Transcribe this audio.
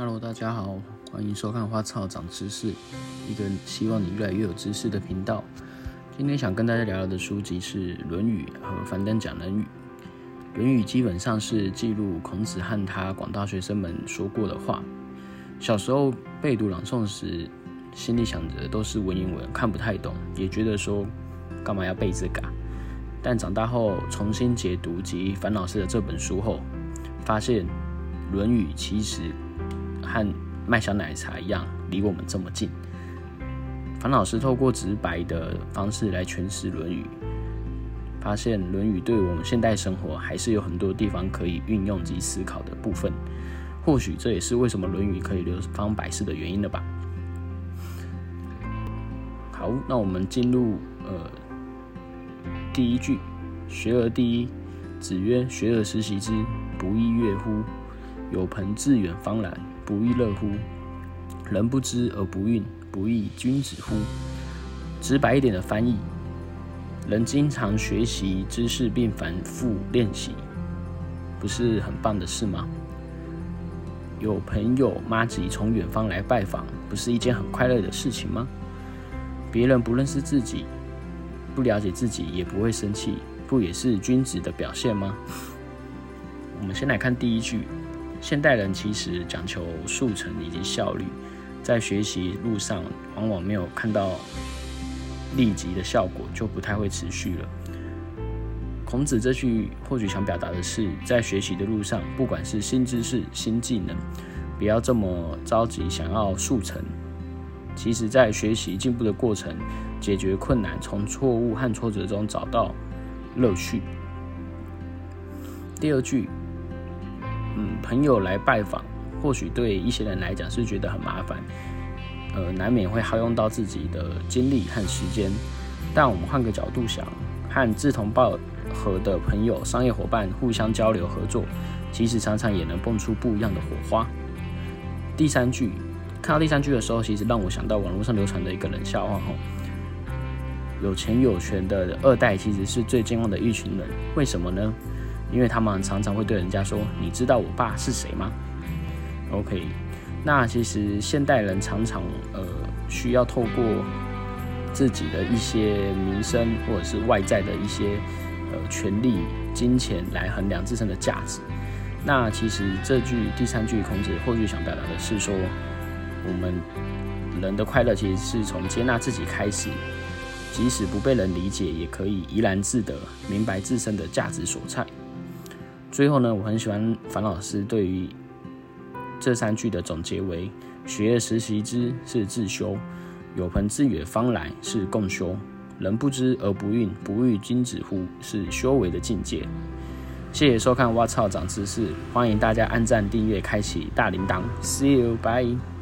Hello，大家好，欢迎收看《花草长知识》，一个希望你越来越有知识的频道。今天想跟大家聊聊的书籍是《论语》和樊登讲《论语》。《论语》基本上是记录孔子和他广大学生们说过的话。小时候背读朗诵时，心里想着都是文言文，看不太懂，也觉得说干嘛要背这个？但长大后重新解读及樊老师的这本书后，发现《论语》其实。和卖小奶茶一样，离我们这么近。樊老师透过直白的方式来诠释《论语》，发现《论语》对我们现代生活还是有很多地方可以运用及思考的部分。或许这也是为什么《论语》可以流芳百世的原因了吧。好，那我们进入呃第一句：“学而第一。”子曰：“学而时习之，不亦说乎？有朋自远方来。”不亦乐乎？人不知而不愠，不亦君子乎？直白一点的翻译，人经常学习知识并反复练习，不是很棒的事吗？有朋友妈吉从远方来拜访，不是一件很快乐的事情吗？别人不认识自己，不了解自己，也不会生气，不也是君子的表现吗？我们先来看第一句。现代人其实讲求速成以及效率，在学习路上往往没有看到立即的效果，就不太会持续了。孔子这句或许想表达的是，在学习的路上，不管是新知识、新技能，不要这么着急想要速成。其实，在学习进步的过程，解决困难，从错误和挫折中找到乐趣。第二句。嗯，朋友来拜访，或许对一些人来讲是觉得很麻烦，呃，难免会耗用到自己的精力和时间。但我们换个角度想，和志同道合的朋友、商业伙伴互相交流合作，其实常常也能蹦出不一样的火花。第三句，看到第三句的时候，其实让我想到网络上流传的一个冷笑话：吼，有钱有权的二代其实是最健忘的一群人，为什么呢？因为他们常常会对人家说：“你知道我爸是谁吗？”OK，那其实现代人常常呃需要透过自己的一些名声或者是外在的一些呃权力、金钱来衡量自身的价值。那其实这句第三句孔子或许想表达的是说，我们人的快乐其实是从接纳自己开始，即使不被人理解，也可以怡然自得，明白自身的价值所在。最后呢，我很喜欢樊老师对于这三句的总结为：学而时习之，是自修；有朋自远方来，是共修；人不知而不愠，不亦君子乎？是修为的境界。谢谢收看，我操长知识，欢迎大家按赞、订阅、开启大铃铛。See you，bye。